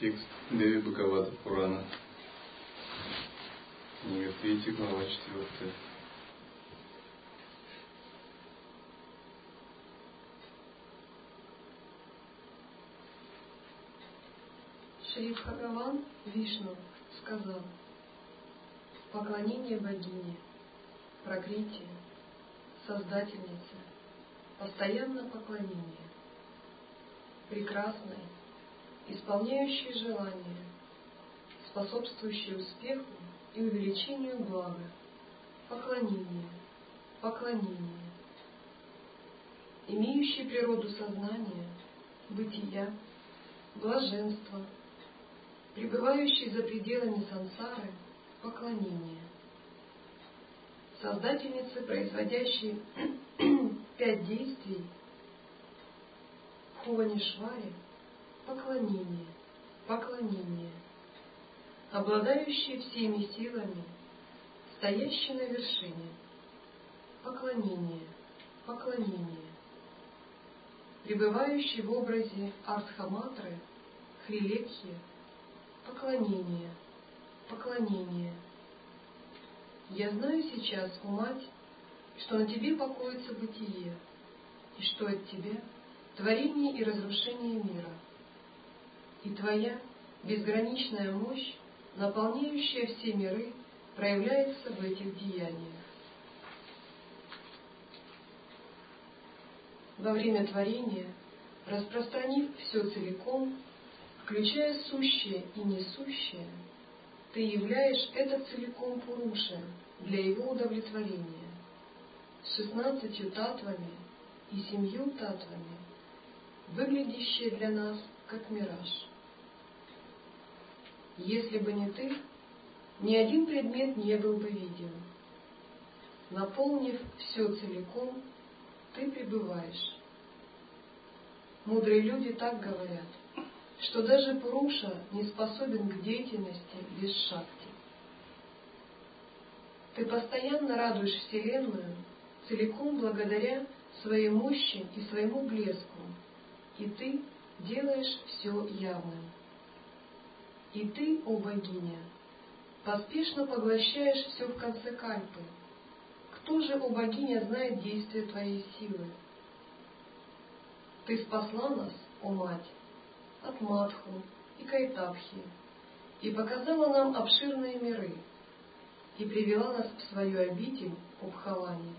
Текст Деви Бхагавата Пурана. Книга 3, глава 4. Шри Бхагаван Вишну сказал, поклонение богине, прокрытие, создательнице, постоянно поклонение, прекрасной, исполняющей желания, способствующей успеху и увеличению блага, поклонение, поклонение, имеющий природу сознания, бытия, блаженства, пребывающий за пределами сансары, поклонение, создательницы, производящей пять действий, Хуванишваре, поклонение, поклонение, обладающий всеми силами, стоящий на вершине, поклонение, поклонение, пребывающий в образе Артхаматры, Хрилекхи, поклонение, поклонение. Я знаю сейчас, о мать, что на тебе покоится бытие, и что от тебя творение и разрушение мира — и Твоя безграничная мощь, наполняющая все миры, проявляется в этих деяниях. Во время творения, распространив все целиком, включая сущее и несущее, ты являешь это целиком Пурушем для его удовлетворения, с шестнадцатью татвами и семью татвами, выглядящие для нас как мираж. Если бы не ты, ни один предмет не был бы виден. Наполнив все целиком, ты пребываешь. Мудрые люди так говорят, что даже Пуруша не способен к деятельности без шакти. Ты постоянно радуешь Вселенную целиком благодаря своей мощи и своему блеску, и ты делаешь все явным. И ты, о богиня, поспешно поглощаешь все в конце кальпы. Кто же, о богиня, знает действия твоей силы? Ты спасла нас, о мать, от Матху и Кайтабхи, и показала нам обширные миры, и привела нас в свою обитель Обхавани,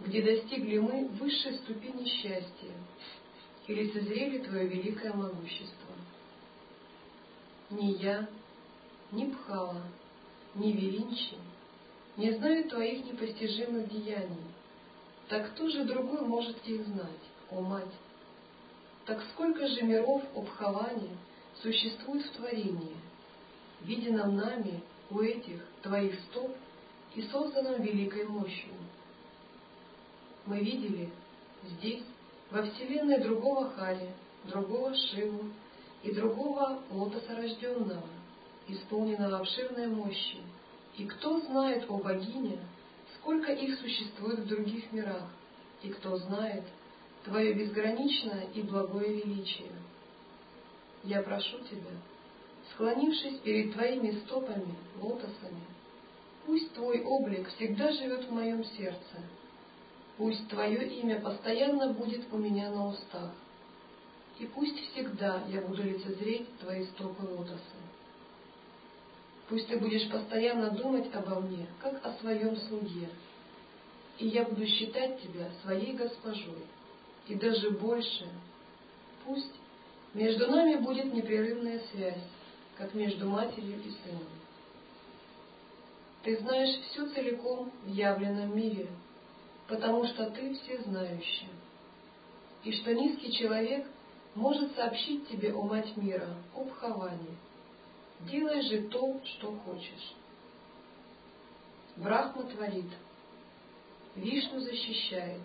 где достигли мы высшей ступени счастья и лицезрели Твое великое могущество ни я, ни Пхала, ни Велинчи не знают твоих непостижимых деяний. Так кто же другой может их знать, о мать? Так сколько же миров об Хаване существует в творении, виденном нами у этих твоих стоп и созданном великой мощью? Мы видели здесь, во вселенной другого Хари, другого Шиву, и другого лотоса рожденного, исполненного обширной мощи. И кто знает о богине, сколько их существует в других мирах, и кто знает Твое безграничное и благое величие. Я прошу Тебя, склонившись перед Твоими стопами, лотосами, пусть Твой облик всегда живет в моем сердце, пусть Твое имя постоянно будет у меня на устах, и пусть всегда я буду лицезреть Твои стопы лотоса. Пусть Ты будешь постоянно думать обо мне, как о своем слуге, и я буду считать Тебя своей госпожой, и даже больше. Пусть между нами будет непрерывная связь, как между матерью и сыном. Ты знаешь все целиком в явленном мире, потому что Ты всезнающий, и что низкий человек — может сообщить тебе, о Мать мира, Хаване. Делай же то, что хочешь. Брахма творит, Вишну защищает,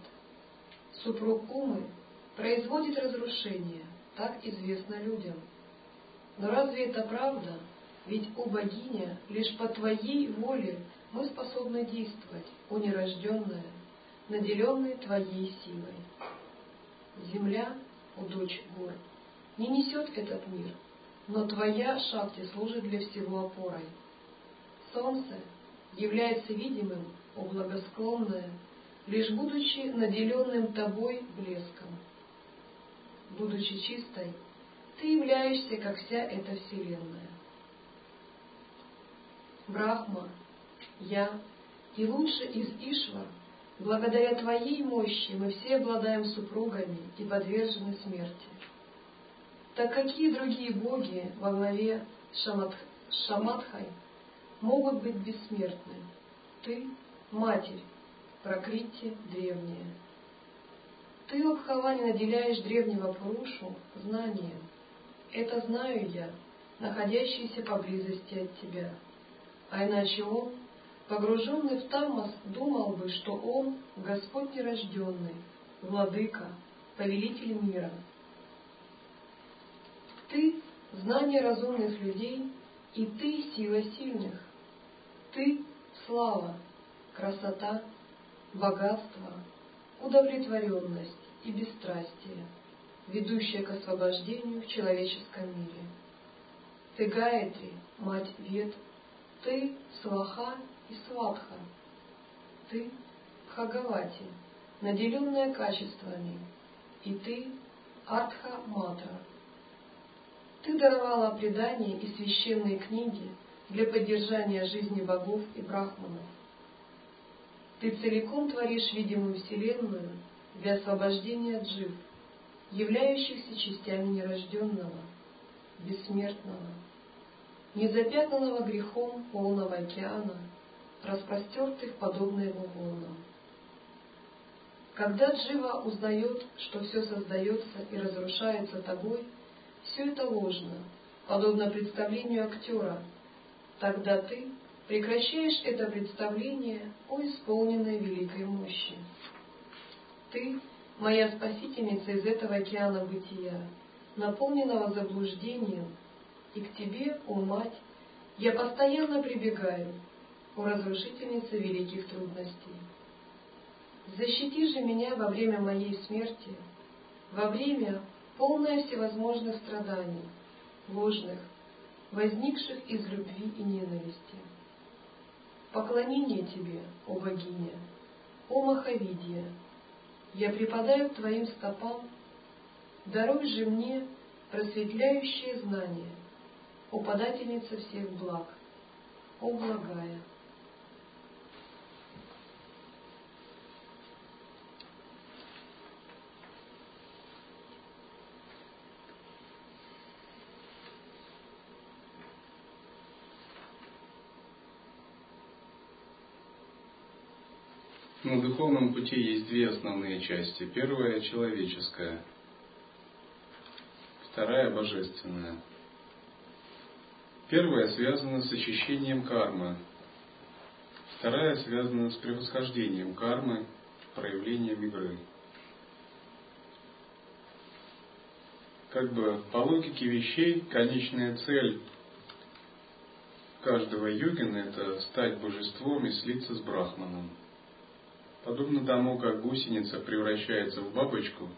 супруг Умы производит разрушение, так известно людям. Но разве это правда? Ведь, о богиня, лишь по твоей воле мы способны действовать, о нерожденная, наделенная твоей силой. Земля о дочь гор, не несет этот мир, но твоя шакти служит для всего опорой. Солнце является видимым, о благосклонное, лишь будучи наделенным тобой блеском. Будучи чистой, ты являешься, как вся эта Вселенная. Брахма, я и лучше из Ишвар, благодаря Твоей мощи мы все обладаем супругами и подвержены смерти. Так какие другие боги во главе Шамат... Шаматхай могут быть бессмертны? Ты — Матерь, Прокрити древняя. Ты, Абхавани, наделяешь древнего Пурушу знанием. Это знаю я, находящийся поблизости от тебя. А иначе он, погруженный в тамос, думал бы, что он — Господь нерожденный, Владыка, Повелитель мира — ты — знание разумных людей, и ты — сила сильных. Ты — слава, красота, богатство, удовлетворенность и бесстрастие, ведущее к освобождению в человеческом мире. Ты Гаятри, мать Вед, ты Сваха и Сватха, ты Хагавати, наделенная качествами, и ты Артха Матра, ты даровала предания и священные книги для поддержания жизни богов и брахманов. Ты целиком творишь видимую Вселенную для освобождения джив, являющихся частями нерожденного, бессмертного, незапятнанного грехом полного океана, распростертых подобно его волнам. Когда Джива узнает, что все создается и разрушается тобой, все это ложно, подобно представлению актера. Тогда ты прекращаешь это представление о исполненной великой мощи. Ты — моя спасительница из этого океана бытия, наполненного заблуждением, и к тебе, о мать, я постоянно прибегаю, о разрушительница великих трудностей. Защити же меня во время моей смерти, во время, полная всевозможных страданий, ложных, возникших из любви и ненависти. Поклонение Тебе, о богиня, о Махавидия, я припадаю к Твоим стопам, даруй же мне просветляющее знание, о подательнице всех благ, о благая. На духовном пути есть две основные части. Первая – человеческая, вторая – божественная. Первая связана с очищением кармы, вторая связана с превосхождением кармы, проявлением игры. Как бы по логике вещей, конечная цель каждого йогина – это стать божеством и слиться с брахманом – Подобно тому, как гусеница превращается в бабочку,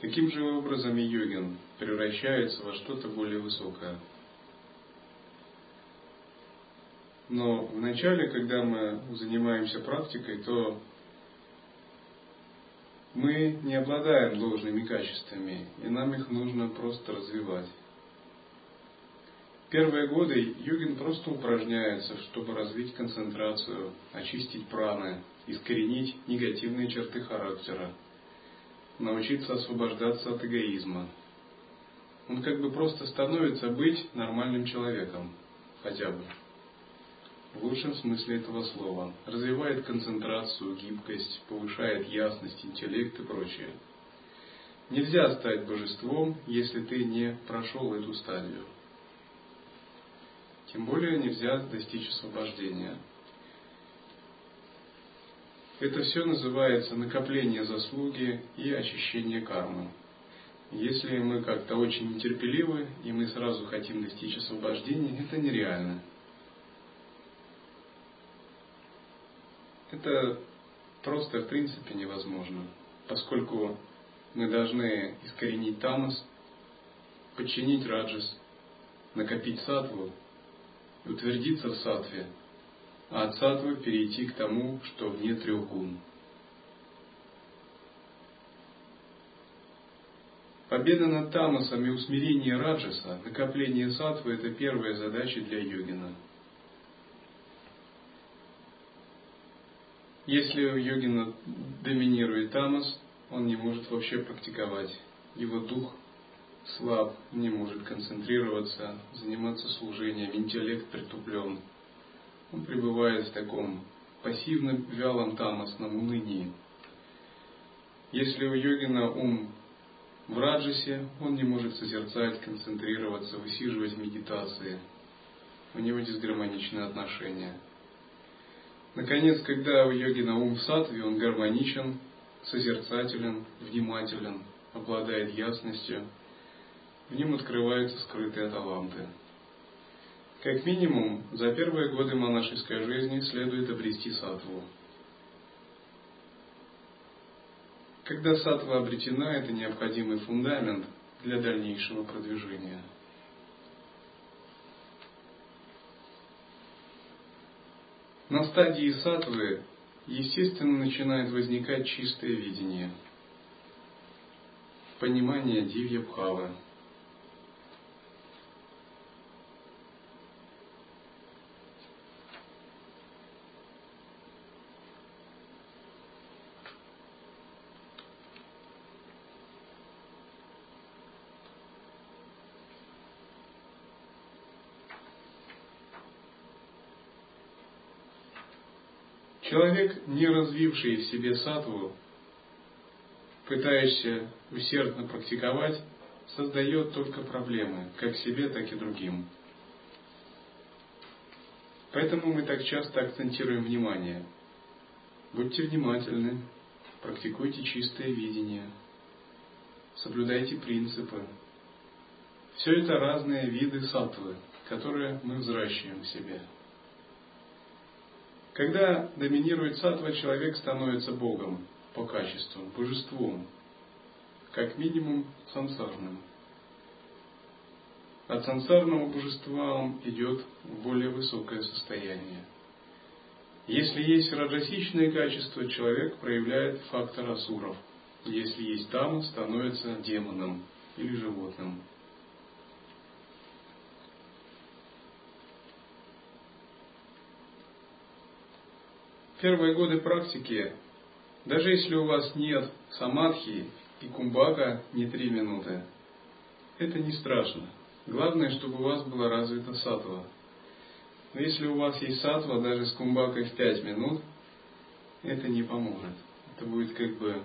таким же образом и йогин превращается во что-то более высокое. Но вначале, когда мы занимаемся практикой, то мы не обладаем должными качествами, и нам их нужно просто развивать. Первые годы йогин просто упражняется, чтобы развить концентрацию, очистить праны, искоренить негативные черты характера, научиться освобождаться от эгоизма. Он как бы просто становится быть нормальным человеком, хотя бы. В лучшем смысле этого слова. Развивает концентрацию, гибкость, повышает ясность, интеллект и прочее. Нельзя стать божеством, если ты не прошел эту стадию. Тем более нельзя достичь освобождения. Это все называется накопление заслуги и очищение кармы. Если мы как-то очень нетерпеливы, и мы сразу хотим достичь освобождения, это нереально. Это просто в принципе невозможно, поскольку мы должны искоренить тамас, подчинить раджас накопить сатву утвердиться в сатве, а от сатвы перейти к тому, что вне трех гун. Победа над тамасом и усмирение раджаса, накопление сатвы – это первая задача для йогина. Если у йогина доминирует тамас, он не может вообще практиковать. Его дух слаб, не может концентрироваться, заниматься служением, интеллект притуплен. Он пребывает в таком пассивном, вялом тамасном унынии. Если у йогина ум в раджасе, он не может созерцать, концентрироваться, высиживать медитации. У него дисгармоничные отношения. Наконец, когда у йогина ум в сатве, он гармоничен, созерцателен, внимателен, обладает ясностью, в нем открываются скрытые таланты. Как минимум, за первые годы монашеской жизни следует обрести сатву. Когда сатва обретена, это необходимый фундамент для дальнейшего продвижения. На стадии сатвы, естественно, начинает возникать чистое видение, понимание дивья бхавы – Человек, не развивший в себе сатву, пытающийся усердно практиковать, создает только проблемы, как себе, так и другим. Поэтому мы так часто акцентируем внимание. Будьте внимательны, практикуйте чистое видение, соблюдайте принципы. Все это разные виды сатвы, которые мы взращиваем в себе. Когда доминирует сатва, человек становится Богом по качеству, божеством, как минимум сансарным. От сансарного божества он идет в более высокое состояние. Если есть раджасичные качества, человек проявляет фактор асуров. Если есть там, становится демоном или животным. Первые годы практики, даже если у вас нет самадхи и кумбака не три минуты, это не страшно. Главное, чтобы у вас была развита сатва. Но если у вас есть сатва даже с кумбакой в пять минут, это не поможет. Это будет как бы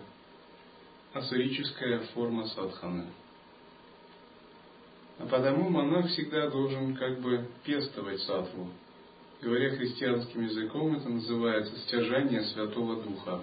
асурическая форма садханы. А потому монах всегда должен как бы пестовать сатву, Говоря христианским языком, это называется стяжание Святого Духа.